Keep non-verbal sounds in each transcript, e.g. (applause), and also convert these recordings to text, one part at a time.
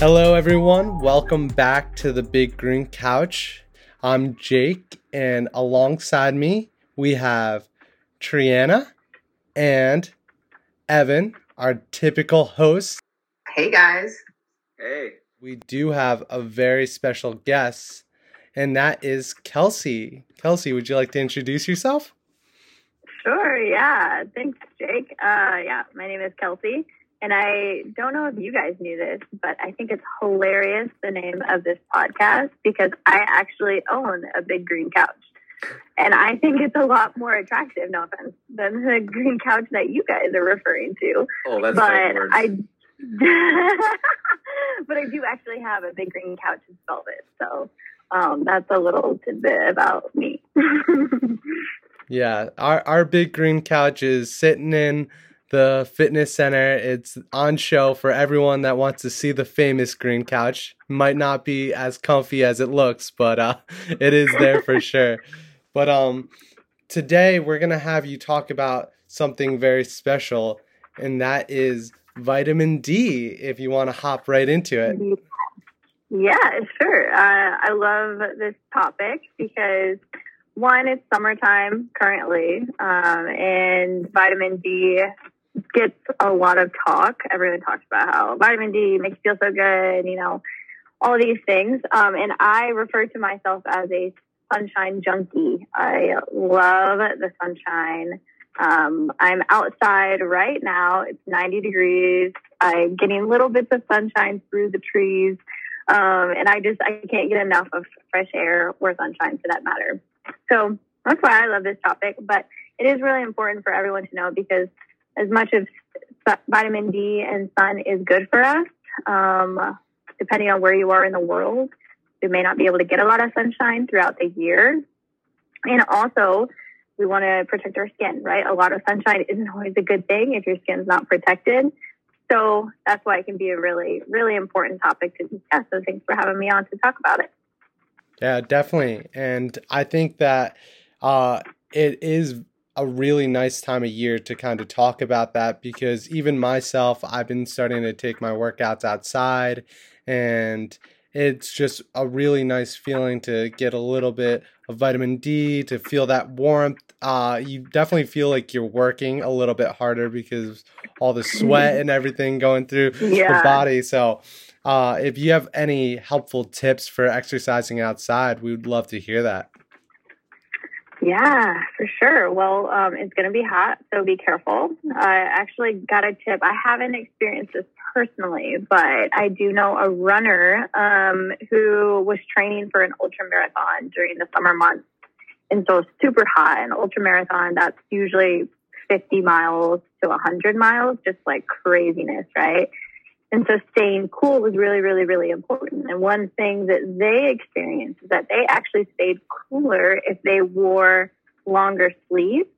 Hello, everyone. Welcome back to the Big Green Couch. I'm Jake, and alongside me, we have Triana and Evan, our typical host. Hey, guys. Hey. We do have a very special guest, and that is Kelsie. Kelsie, would you like to introduce yourself? Sure, yeah. Thanks, Jake. Uh, yeah, my name is Kelsie. And I don't know if you guys knew this, but I think it's hilarious the name of this podcast because I actually own a big green couch. And I think it's a lot more attractive, no offense, than the (laughs) green couch that you guys are referring to. Oh, that's but. I (laughs) but I do actually have a big green couch in velvet. So um, that's a little tidbit about me. (laughs) yeah, our our big green couch is sitting in the fitness center. It's on show for everyone that wants to see the famous green couch. Might not be as comfy as it looks, but uh, (laughs) it is there for sure. But um, today we're gonna have you talk about something very special, and that is vitamin D. If you want to hop right into it. Yeah, sure. Uh, I love this topic because one, it's summertime currently, um, and vitamin D gets a lot of talk. Everyone talks about how vitamin D makes you feel so good, you know, all these things. Um, and I refer to myself as a sunshine junkie. I love the sunshine. Um, I'm outside right now. It's 90 degrees. I'm getting little bits of sunshine through the trees. Um, and I just, I can't get enough of fresh air or sunshine for that matter. So that's why I love this topic. But it is really important for everyone to know because as much as vitamin D and sun is good for us, um, depending on where you are in the world, we may not be able to get a lot of sunshine throughout the year. And also, we want to protect our skin, right? A lot of sunshine isn't always a good thing if your skin's not protected. So that's why it can be a really, really important topic to discuss. So thanks for having me on to talk about it. Yeah, definitely. And I think that uh, it is a really nice time of year to kind of talk about that because even myself, I've been starting to take my workouts outside and it's just a really nice feeling to get a little bit of vitamin D, to feel that warmth. Uh, you definitely feel like you're working a little bit harder because all the sweat and everything going through yeah. the body. So, uh, if you have any helpful tips for exercising outside, we would love to hear that. Yeah, for sure. Well, um, it's going to be hot, so be careful. I actually got a tip. I haven't experienced this personally, but I do know a runner um, who was training for an ultra marathon during the summer months. And so it's super hot, an ultra marathon, that's usually 50 miles to 100 miles, just like craziness, right? And so staying cool was really, really, really important. And one thing that they experienced is that they actually stayed cooler if they wore longer sleeves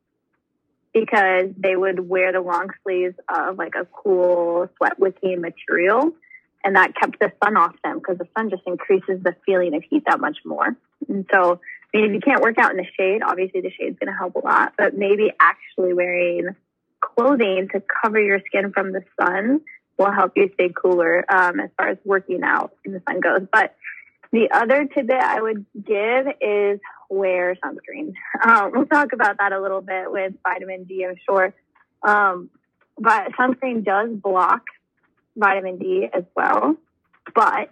because they would wear the long sleeves of like a cool sweat wicking material. And that kept the sun off them because the sun just increases the feeling of heat that much more. And so, I mean, if you can't work out in the shade, obviously the shade's going to help a lot, but maybe actually wearing clothing to cover your skin from the sun will help you stay cooler um, as far as working out in the sun goes. But the other tidbit I would give is wear sunscreen. (laughs) Um, we'll talk about that a little bit with vitamin D, I'm sure. Um, but sunscreen does block vitamin D as well, but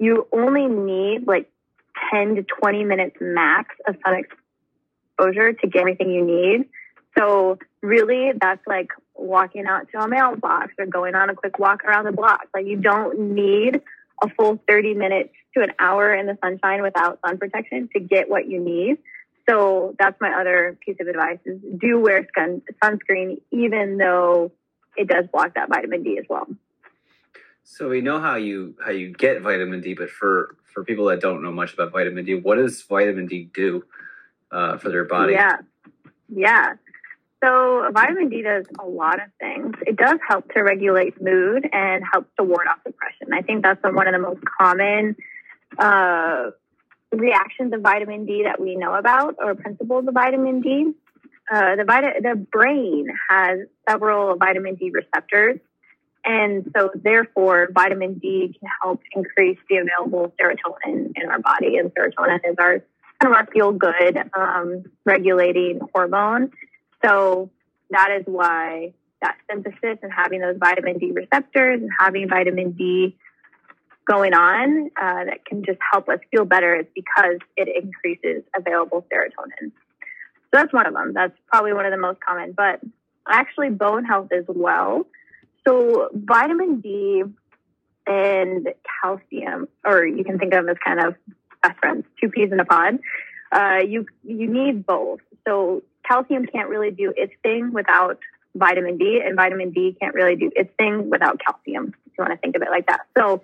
you only need like 10 to 20 minutes max of sun exposure to get everything you need. So really, that's like walking out to a mailbox or going on a quick walk around the block. Like you don't need a full 30 minutes to an hour in the sunshine without sun protection to get what you need. So that's my other piece of advice is do wear sun, sunscreen even though it does block that vitamin D as well. So we know how you how you get vitamin D, but for for people that don't know much about vitamin D, what does vitamin D do uh, for their body? Yeah, yeah. So vitamin D does a lot of things. It does help to regulate mood and helps to ward off depression. I think that's one of the most common uh, reactions of vitamin D that we know about, or principles of vitamin D. Uh, the vita- the brain has several vitamin D receptors, And so, therefore, vitamin D can help increase the available serotonin in our body. And serotonin is our kind of our feel good um, regulating hormone. So, that is why that synthesis and having those vitamin D receptors and having vitamin D going on uh, that can just help us feel better is because it increases available serotonin. So that's one of them. That's probably one of the most common, but actually bone health as well. So vitamin D and calcium, or you can think of them as kind of best friends, two peas in a pod. Uh, you you need both. So calcium can't really do its thing without vitamin D, and vitamin D can't really do its thing without calcium. If you want to think of it like that. So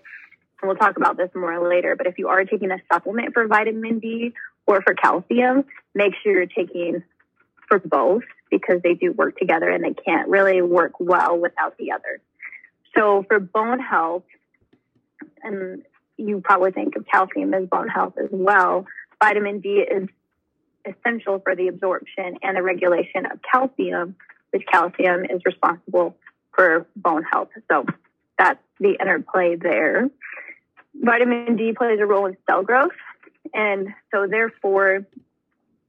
we'll talk about this more later. But if you are taking a supplement for vitamin D or for calcium, make sure you're taking for both because they do work together and they can't really work well without the other. So for bone health, and you probably think of calcium as bone health as well, vitamin D is essential for the absorption and the regulation of calcium, which calcium is responsible for bone health. So that's the interplay there. Vitamin D plays a role in cell growth. And so therefore,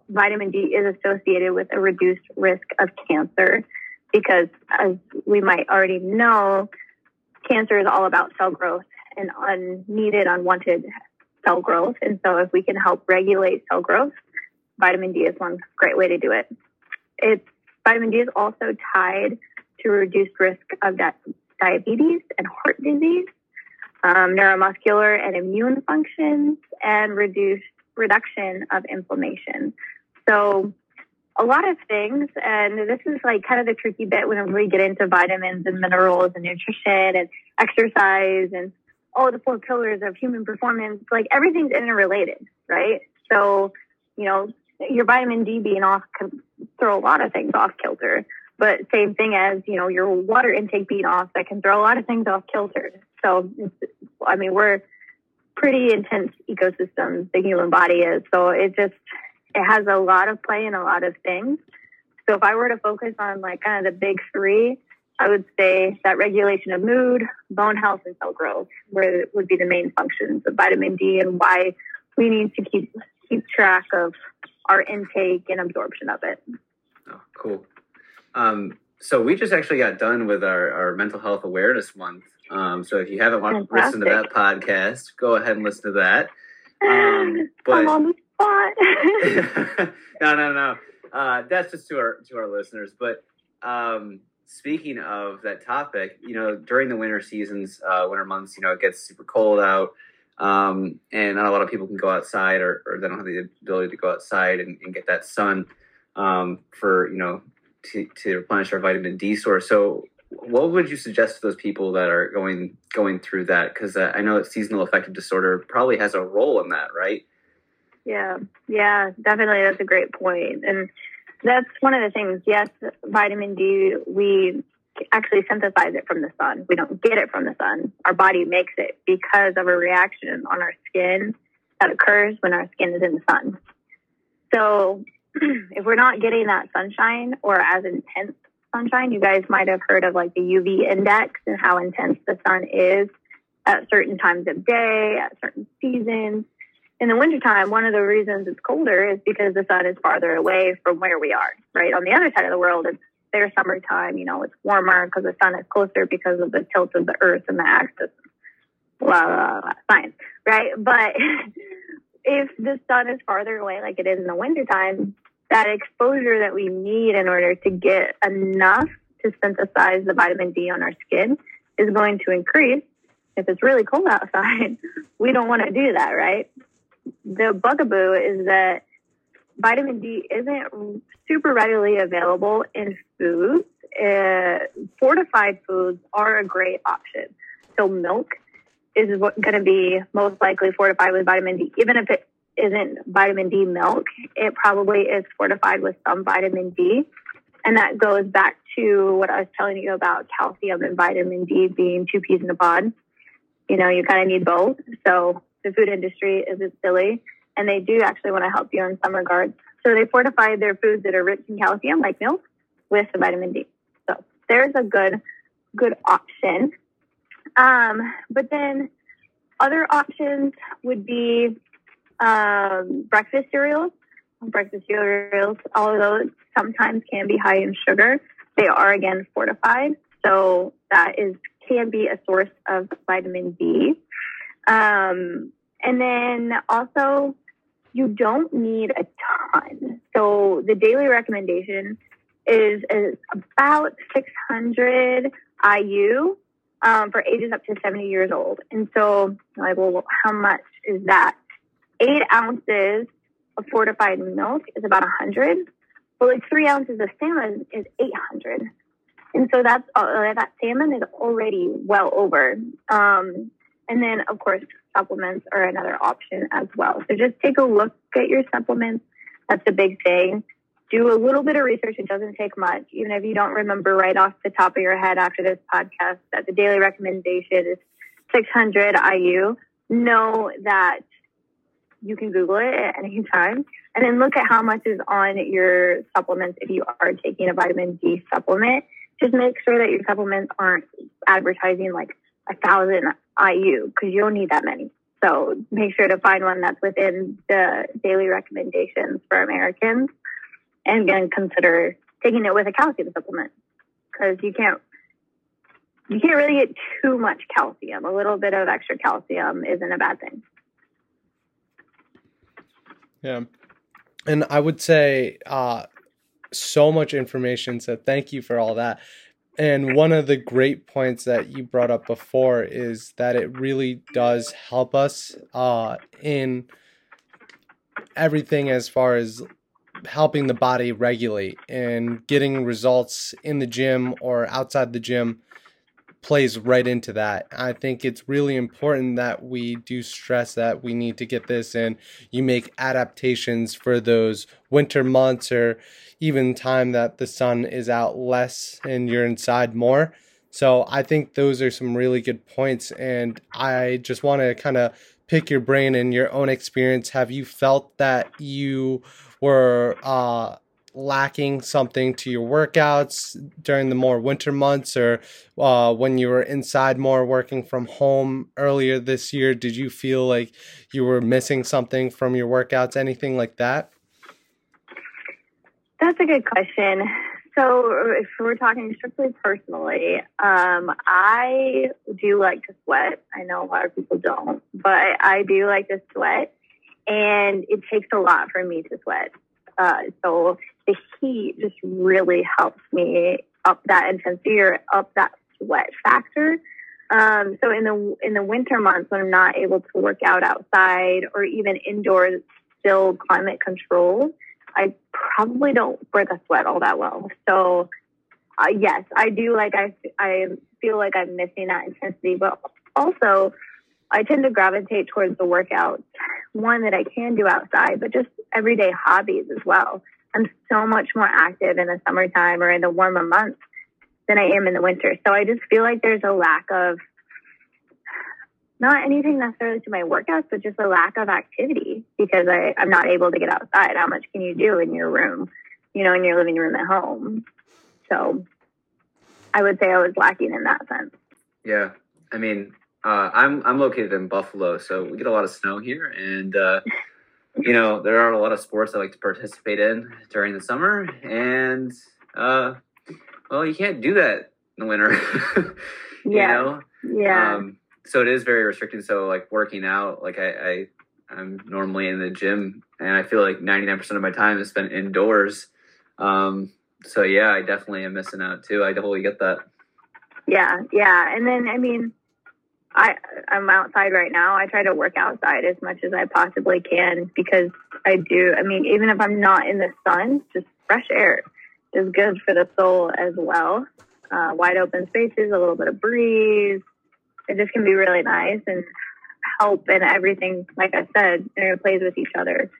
vitamin D is associated with a reduced risk of cancer because, as we might already know, cancer is all about cell growth and unneeded, unwanted cell growth. And so, if we can help regulate cell growth, vitamin D is one great way to do it. It's vitamin D is also tied to reduced risk of di- diabetes and heart disease, um, neuromuscular and immune functions, and reduced reduction of inflammation. So a lot of things, and this is like kind of the tricky bit when we get into vitamins and minerals and nutrition and exercise and all the four pillars of human performance. Like everything's interrelated, right? So, you know, your vitamin D being off can throw a lot of things off kilter. But same thing as, you know, your water intake being off, that can throw a lot of things off kilter. So, I mean, we're pretty intense ecosystems, the human body is. So it just, it has a lot of play in a lot of things. So if I were to focus on like kind of the big three, I would say that regulation of mood, bone health, and cell growth where would be the main functions of vitamin D and why we need to keep keep track of our intake and absorption of it. Oh, cool. Um, so we just actually got done with our, our mental health awareness month. Um, so if you haven't Fantastic. listened to that podcast, go ahead and listen to that. (laughs) Um, but I'm on the spot. (laughs) no, no, no. Uh, that's just to our to our listeners. But um, speaking of that topic, you know, during the winter seasons, uh, winter months, you know, it gets super cold out, um, and not a lot of people can go outside, or, or they don't have the ability to go outside and, and get that sun um, for you know to, to replenish our vitamin D source. So, what would you suggest to those people that are going going through that? Because uh, I know that seasonal affective disorder probably has a role in that, right? Yeah, yeah, definitely. That's a great point, and that's one of the things. Yes, vitamin D, we actually synthesize it from the sun. We don't get it from the sun. Our body makes it because of a reaction on our skin that occurs when our skin is in the sun. So (clears throat) if we're not getting that sunshine or as intense sunshine, you guys might have heard of like the UV index and how intense the sun is at certain times of day, at certain seasons. In the wintertime, one of the reasons it's colder is because the sun is farther away from where we are, right? On the other side of the world, it's their summertime, you know, it's warmer because the sun is closer because of the tilt of the earth and the axis. Blah, blah, blah, science, right? But (laughs) if the sun is farther away, like it is in the wintertime, that exposure that we need in order to get enough to synthesize the vitamin D on our skin is going to increase. If it's really cold outside, (laughs) we don't want to do that, right? The bugaboo is that vitamin D isn't super readily available in foods. Uh, fortified foods are a great option. So milk is going to be most likely fortified with vitamin D, even if it isn't vitamin D milk. It probably is fortified with some vitamin D. And that goes back to what I was telling you about calcium and vitamin D being two peas in a pod. You know, you kind of need both. So the food industry isn't silly. And they do actually want to help you in some regards. So they fortify their foods that are rich in calcium, like milk, with the vitamin D. So there's a good, good option. Um, but then other options would be um, breakfast cereals. Breakfast cereals, although sometimes can be high in sugar. They are again fortified, so that is can be a source of vitamin D. Um, and then also, you don't need a ton. So the daily recommendation is, is about 600 IU um, for ages up to 70 years old. And so, like, well, how much is that? Eight ounces of fortified milk is about 100. Well, like three ounces of salmon is 800. And so that's uh, that salmon is already well over. Um, and then, of course, supplements are another option as well. So just take a look at your supplements. That's a big thing do a little bit of research. It doesn't take much. Even if you don't remember right off the top of your head after this podcast that the daily recommendation is 600 IU, know that you can Google it at any time and then look at how much is on your supplements if you are taking a vitamin D supplement. Just make sure that your supplements aren't advertising like a thousand IU because you don't need that many. So make sure to find one that's within the daily recommendations for Americans and again consider taking it with a calcium supplement because you can't you can't really get too much calcium. A little bit of extra calcium isn't a bad thing. Yeah. And I would say uh, so much information. So thank you for all that. And one of the great points that you brought up before is that it really does help us uh, in everything as far as helping the body regulate and getting results in the gym or outside the gym plays right into that. I think it's really important that we do stress that we need to get this in. You make adaptations for those winter months or even time that the sun is out less and you're inside more. So I think those are some really good points and I just want to kind of pick your brain and your own experience. Have you felt that you were uh, lacking something to your workouts during the more winter months or uh, when you were inside more working from home earlier this year? Did you feel like you were missing something from your workouts, anything like that? That's a good question. So, if we're talking strictly personally, um, I do like to sweat. I know a lot of people don't, but I do like to sweat and it takes a lot for me to sweat. Uh, so the heat just really helps me up that intensity or up that sweat factor. Um, so in the in the winter months when I'm not able to work out outside or even indoors, still climate controlled, I probably don't break a sweat all that well. So uh, yes, I do like I I feel like I'm missing that intensity, but also I tend to gravitate towards the workouts, one that I can do outside, but just everyday hobbies as well. I'm so much more active in the summertime or in the warmer months than I am in the winter. So I just feel like there's a lack of not anything necessarily to my workouts, but just a lack of activity because I, I'm not able to get outside. How much can you do in your room, you know, in your living room at home? So I would say I was lacking in that sense. Yeah. I mean, uh, I'm I'm located in Buffalo, so we get a lot of snow here, and uh, you know there are a lot of sports I like to participate in during the summer, and uh, well, you can't do that in the winter. (laughs) you Yeah. know, Yeah. um, so it is very restricted. So like working out, like I, I I'm normally in the gym, and I feel like 99 percent of my time is spent indoors. Um, so yeah, I definitely am missing out too. I totally get that. Yeah, yeah. And then I mean I I'm outside right now. I try to work outside as much as I possibly can because I do I mean, even if I'm not in the sun, just fresh air is good for the soul as well. Uh, wide open spaces, a little bit of breeze. It just can be really nice and help and everything, like I said, interplays with each other.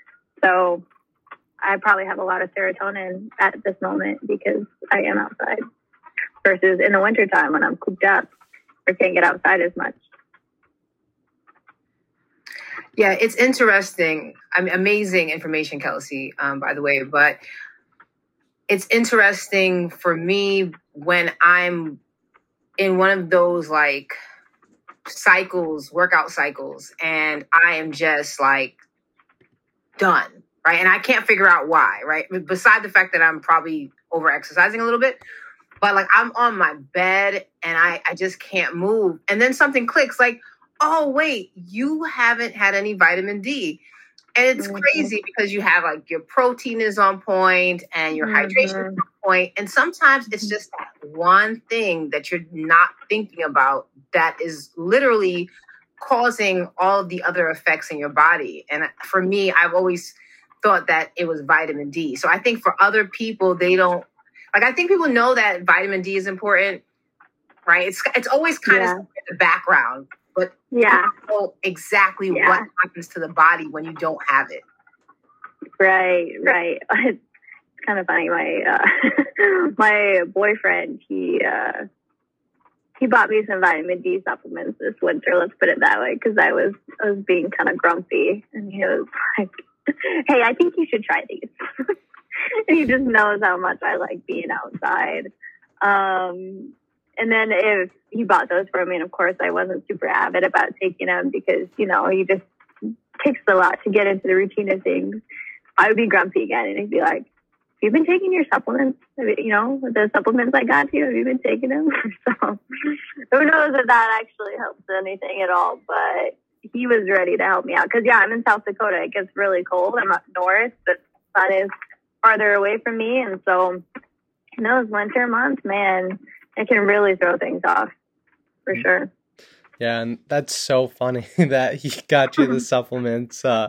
So I probably have a lot of serotonin at this moment because I am outside versus in the wintertime when I'm cooped up or can't get outside as much. Yeah, it's interesting. I mean, amazing information, Kelsie, um, by the way. But it's interesting for me when I'm in one of those like cycles, workout cycles, and I am just like done, right? And I can't figure out why, right? Beside the fact that I'm probably over exercising a little bit, but like I'm on my bed and I, I just can't move. And then something clicks like, oh, wait, you haven't had any vitamin D. And it's mm-hmm. crazy because you have like your protein is on point and your mm-hmm. hydration is on point. And sometimes it's just that one thing that you're not thinking about that is literally causing all the other effects in your body. And for me, I've always thought that it was vitamin D. So I think for other people, they don't like. I think people know that vitamin D is important, right? It's it's always kind yeah. of in the background, but yeah, know exactly yeah. what happens to the body when you don't have it. Right, right. (laughs) It's kind of funny. My uh, (laughs) my boyfriend, he uh, he bought me some vitamin D supplements this winter. Let's put it that way, because I was I was being kind of grumpy, and he was (laughs) like, "Hey, I think you should try these." (laughs) he just knows how much I like being outside. Um, and then if he bought those for me, and of course I wasn't super avid about taking them because you know you just takes a lot to get into the routine of things. I would be grumpy again, and he'd be like, "You've been taking your supplements, you know, the supplements I got you. Have you been taking them?" (laughs) so who knows if that actually helps anything at all? But he was ready to help me out because yeah, I'm in South Dakota. It gets really cold. I'm up north, but sun is farther away from me, and so in those winter months, man, it can really throw things off for sure. Yeah, and that's so funny (laughs) that he got you the (laughs) supplements. Uh,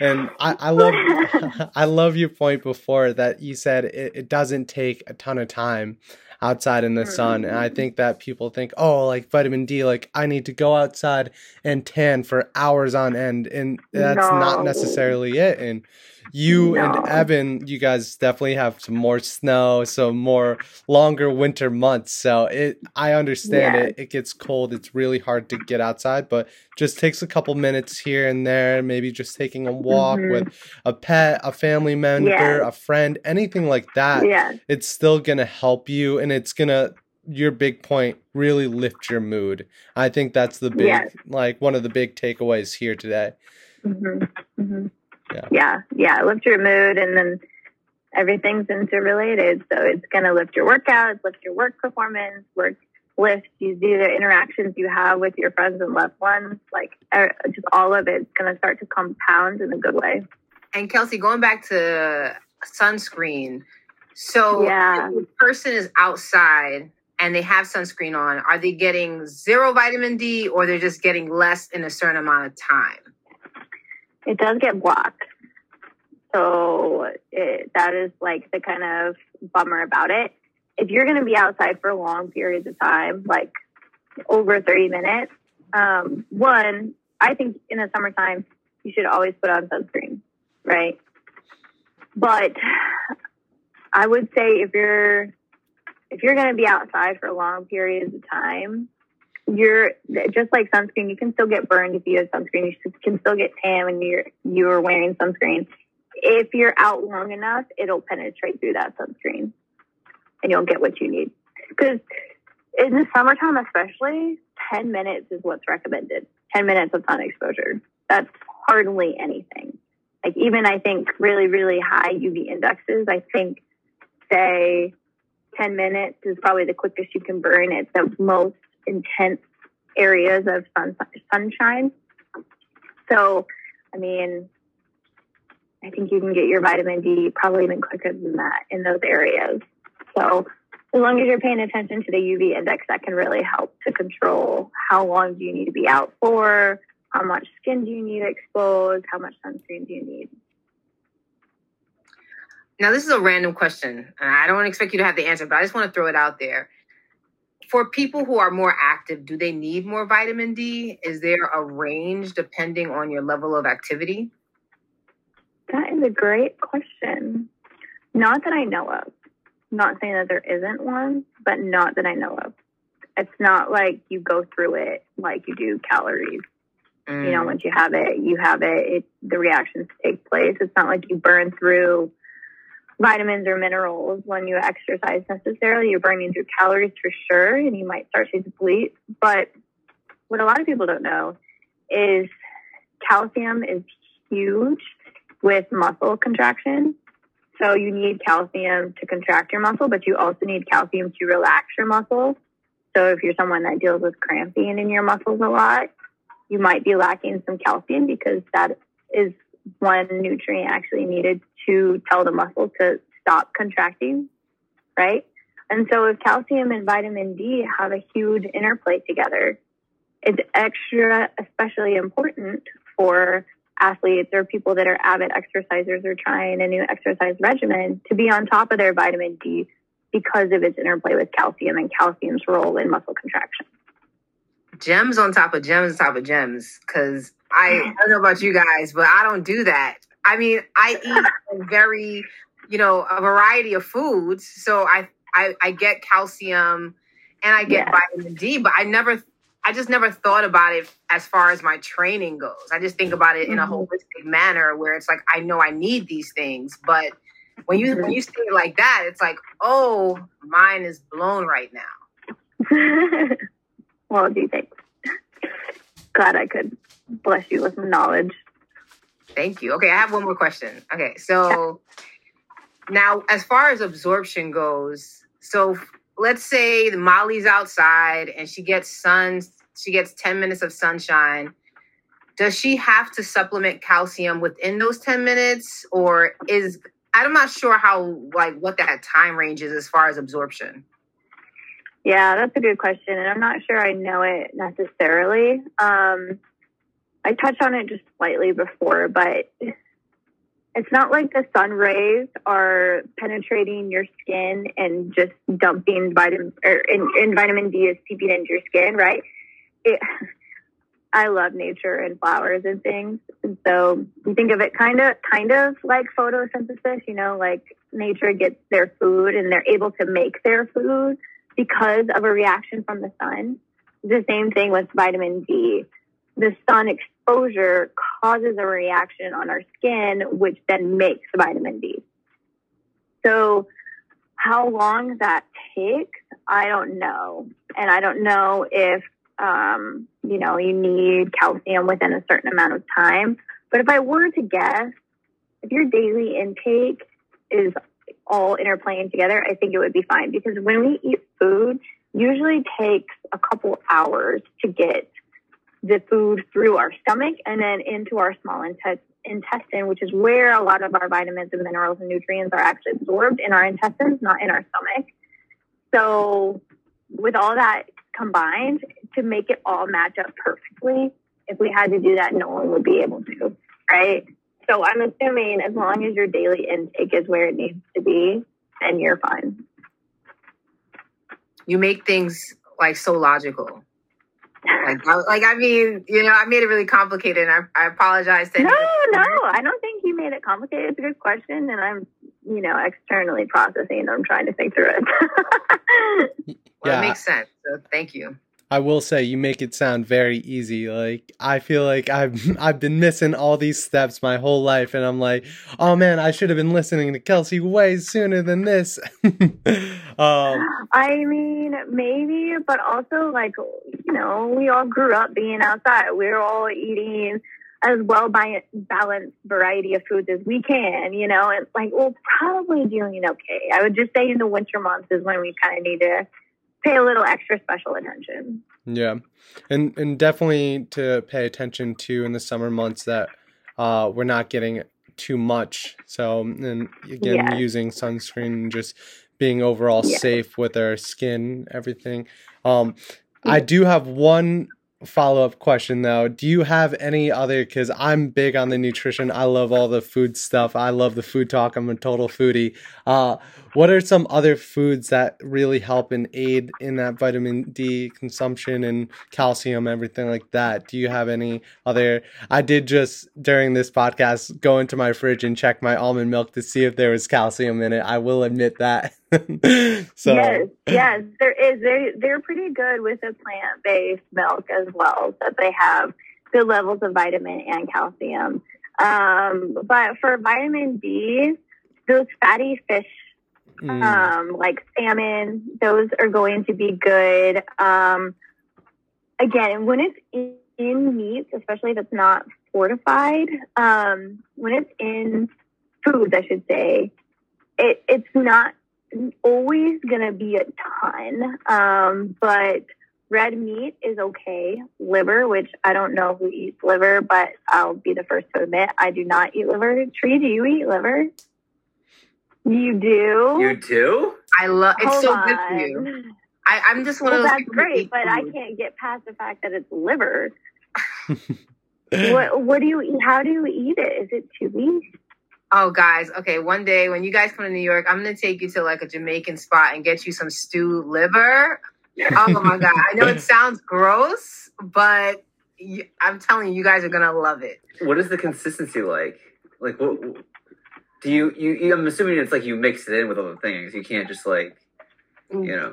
and I, I love (laughs) I love your point before that you said it, it doesn't take a ton of time outside in the sun. And I mm-hmm. think that people think, oh, like vitamin D, like I need to go outside and tan for hours on end. And that's no. not necessarily it. And you no. and Evan, you guys definitely have some more snow, so more longer winter months. So it, I understand it. It gets cold. It's really hard to get outside, but just takes a couple minutes here and there. Maybe just taking a walk mm-hmm. with a pet, a family member, a friend, anything like that. Yeah. It's still gonna help you, and it's gonna your big point really lift your mood. I think that's the big, like one of the big takeaways here today. Mm-hmm. Mm-hmm. Yeah. yeah, yeah, lift your mood, and then everything's interrelated. So it's going to lift your workouts, lift your work performance, work lift you do the interactions you have with your friends and loved ones. Like er, just all of it's going to start to compound in a good way. And Kelsie, going back to sunscreen. So yeah. the person is outside and they have sunscreen on, are they getting zero vitamin D or they're just getting less in a certain amount of time? It does get blocked. So it, that is like the kind of bummer about it. If you're going to be outside for long periods of time, like over 30 minutes, um, one, I think in the summertime, you should always put on sunscreen, right? But I would say if you're if you're going to be outside for long periods of time, you're just like sunscreen. You can still get burned if you have sunscreen. You can still get tan when you're you're wearing sunscreen. If you're out long enough, it'll penetrate through that sunscreen, and you'll get what you need. Because in the summertime, especially, ten minutes is what's recommended. Ten minutes of sun exposure. That's hardly anything. Like even I think really really high UV indexes. I think say 10 minutes is probably the quickest you can burn it. The most intense areas of sun, sunshine. So, I mean, I think you can get your vitamin D probably even quicker than that in those areas. So, as long as you're paying attention to the UV index, that can really help to control how long do you need to be out for, how much skin do you need exposed, how much sunscreen do you need. Now, this is a random question, I don't expect you to have the answer, but I just want to throw it out there for people who are more active, do they need more vitamin D? Is there a range depending on your level of activity? That is a great question. Not that I know of. Not saying that there isn't one, but not that I know of. It's not like you go through it like you do calories. Mm. You know, mm. once you have it, you have it, it. The reactions take place. It's not like you burn through vitamins or minerals when you exercise necessarily. You're burning through calories for sure, and you might start to deplete. But what a lot of people don't know is calcium is huge with muscle contraction. So you need calcium to contract your muscle, but you also need calcium to relax your muscle. So if you're someone that deals with cramping in your muscles a lot, you might be lacking some calcium because that is one nutrient actually needed to tell the muscle to stop contracting, right? And so if calcium and vitamin D have a huge interplay together, it's extra especially important for athletes or people that are avid exercisers or trying a new exercise regimen to be on top of their vitamin D because of its interplay with calcium and calcium's role in muscle contraction. Gems on top of gems on top of gems. Cause I, I don't know about you guys, but I don't do that. I mean, I eat a very, you know, a variety of foods. So I, I, I get calcium and I get yeah. vitamin D, but I never I just never thought about it as far as my training goes. I just think about it in a mm-hmm. holistic manner where it's like I know I need these things, but when you when you say it like that, it's like, oh, mine is blown right now. (laughs) well, do you think? Glad I could bless you with knowledge. Thank you. Okay, I have one more question. Okay, so now as far as absorption goes, so let's say the Molly's outside and she gets sun she gets 10 minutes of sunshine does she have to supplement calcium within those 10 minutes or is i'm not sure how like what that time range is as far as absorption yeah that's a good question and i'm not sure i know it necessarily um, i touched on it just slightly before but it's not like the sun rays are penetrating your skin and just dumping vitamin or in vitamin D is seeping into your skin, right? it, I love nature and flowers and things. And so you think of it kind of, kind of like photosynthesis, you know, like nature gets their food and they're able to make their food because of a reaction from the sun. The same thing with vitamin D. The sun exposure causes a reaction on our skin, which then makes vitamin D. So how long that takes, I don't know. And I don't know if um, you know, you need calcium within a certain amount of time. But if I were to guess, if your daily intake is all interplaying together, I think it would be fine because when we eat food, usually takes a couple hours to get the food through our stomach and then into our small intestine, which is where a lot of our vitamins and minerals and nutrients are actually absorbed in our intestines, not in our stomach. So with all that combined to make it all match up perfectly. If we had to do that, no one would be able to, right? So I'm assuming as long as your daily intake is where it needs to be, then you're fine. You make things like so logical. Like, like I mean, you know, I made it really complicated. And I, I apologize to. No, no, I don't think you made it complicated. It's a good question, and I'm, you know, externally processing. I'm trying to think through it. (laughs) well, yeah. it makes sense. So thank you. I will say you make it sound very easy. Like I feel like I've (laughs) I've been missing all these steps my whole life, and I'm like, oh man, I should have been listening to Kelsie way sooner than this. (laughs) um, I mean, maybe, but also like you know, we all grew up being outside. We're all eating as well by balanced variety of foods as we can, you know, and like we're probably doing okay. I would just say in the winter months is when we kind of need to pay a little extra special attention. Yeah, and and definitely to pay attention to in the summer months that uh, we're not getting too much. So and again, yeah. using sunscreen and just being overall yeah. safe with our skin, everything. Um, I do have one follow up question though. Do you have any other? Because I'm big on the nutrition. I love all the food stuff. I love the food talk. I'm a total foodie. Uh, what are some other foods that really help and aid in that vitamin D consumption and calcium, everything like that? Do you have any other? I did just during this podcast go into my fridge and check my almond milk to see if there was calcium in it. I will admit that. (laughs) (laughs) so yes, yes, there is. They they're pretty good with the plant based milk as well. That they have good levels of vitamin and calcium. Um, but for vitamin D, those fatty fish, mm. um, like salmon, those are going to be good. Um, again, when it's in, in meats, especially if it's not fortified, um, when it's in foods, I should say, it, it's not always going to be a ton. Um, but red meat is okay. Liver, which I don't know who eats liver, but I'll be the first to admit I do not eat liver. Tree, do you eat liver? You do? You do? I love it's Hold so on. good for you. I, I'm just one Well, of those that's great, eat but I can't get past the fact that it's liver. (laughs) what what do you eat? How do you eat it? Is it chewy? Oh, guys. Okay. One day when you guys come to New York, I'm going to take you to like a Jamaican spot and get you some stewed liver. Oh my God. I know it (laughs) sounds gross, but I'm telling you, you guys are going to love it. What is the consistency like? Like, what do you, you, you? I'm assuming it's like you mix it in with other things. You can't just like, mm. you know.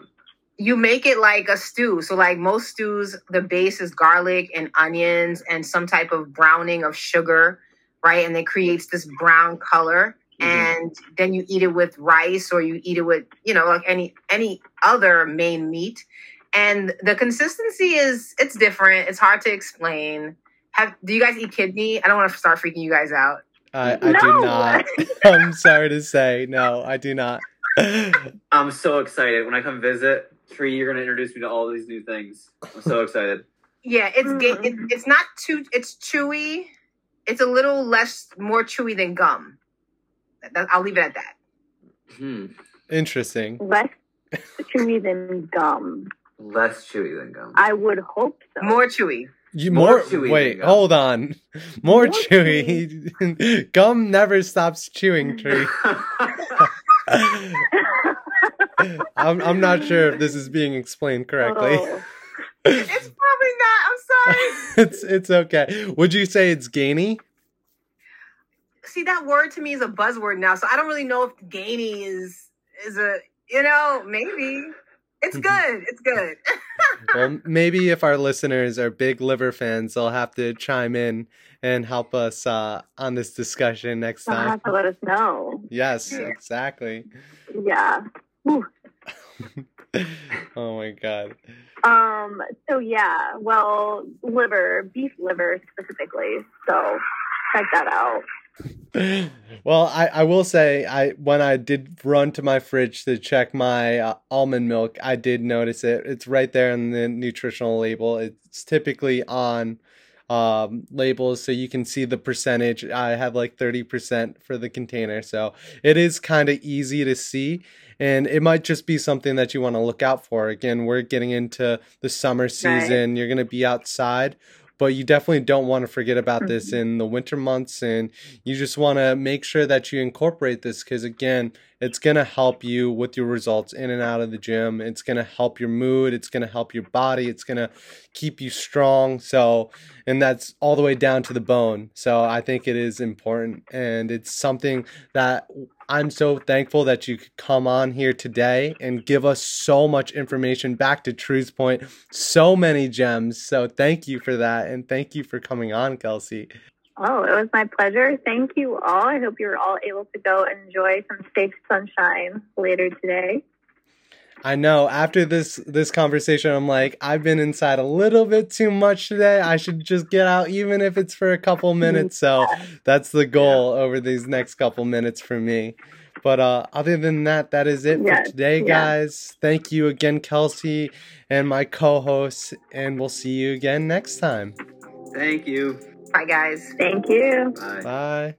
You make it like a stew. So, like most stews, the base is garlic and onions and some type of browning of sugar, right? And it creates this brown color. Mhm. And then you eat it with rice or you eat it with, you know, like any any other main meat. And the consistency is it's different. It's hard to explain. Have do you guys eat kidney? I don't want to start freaking you guys out. I, I do not. (laughs) (laughs) I'm sorry to say, no, I do not. (laughs) I'm so excited when I come visit. Tree, you're gonna introduce me to all these new things. I'm so excited. Yeah, it's ga- Mm. it, it's not too it's chewy. It's a little less more chewy than gum. I'll leave it at that. Hmm. Interesting. Less chewy than gum. Less chewy than gum. I would hope so. More chewy. You More more, chewy wait, than gum. hold on. (laughs) More, More chewy. (laughs) Gum never stops chewing (laughs) tree. I'm I'm not sure if this is being explained correctly. Oh. It's probably not. I'm sorry. (laughs) it's it's okay. Would you say it's gainy? See, that word to me is a buzzword now, so I don't really know if gainy is is a you know maybe. It's good. It's good. (laughs) Well, maybe if our listeners are big liver fans, they'll have to chime in and help us uh, on this discussion next You'll time. have to let us know. Yes, exactly. Yeah. (laughs) (laughs) Oh my god. Um. So yeah. Well, liver, beef liver specifically. So check that out. (laughs) well, I, I will say I when I did run to my fridge to check my uh, almond milk, I did notice it. It's right there in the nutritional label. It's typically on um, labels, so you can see the percentage. I have like thirty percent for the container, so it is kind of easy to see. And it might just be something that you want to look out for. Again, we're getting into the summer season. You're going to be outside, but you definitely don't want to forget about mm-hmm. this in the winter months. And you just want to make sure that you incorporate this because, again, it's going to help you with your results in and out of the gym. It's going to help your mood. It's going to help your body. It's going to keep you strong. So, and that's all the way down to the bone. So, I think it is important. And it's something that I'm so thankful that you could come on here today and give us so much information back to True's point, so many gems. So thank you for that. And thank you for coming on, Kelsie. Oh, it was my pleasure. Thank you all. I hope you're all able to go enjoy some safe sunshine later today. I know after this this conversation I'm like I've been inside a little bit too much today. I should just get out even if it's for a couple (laughs) minutes. So that's the goal over these next couple minutes for me. But uh, other than that, that is it Yes, for today, yeah. guys. Thank you again, Kelsie, and my co-hosts, and we'll see you again next time. Thank you. Bye, guys. Thank you. Bye. Bye.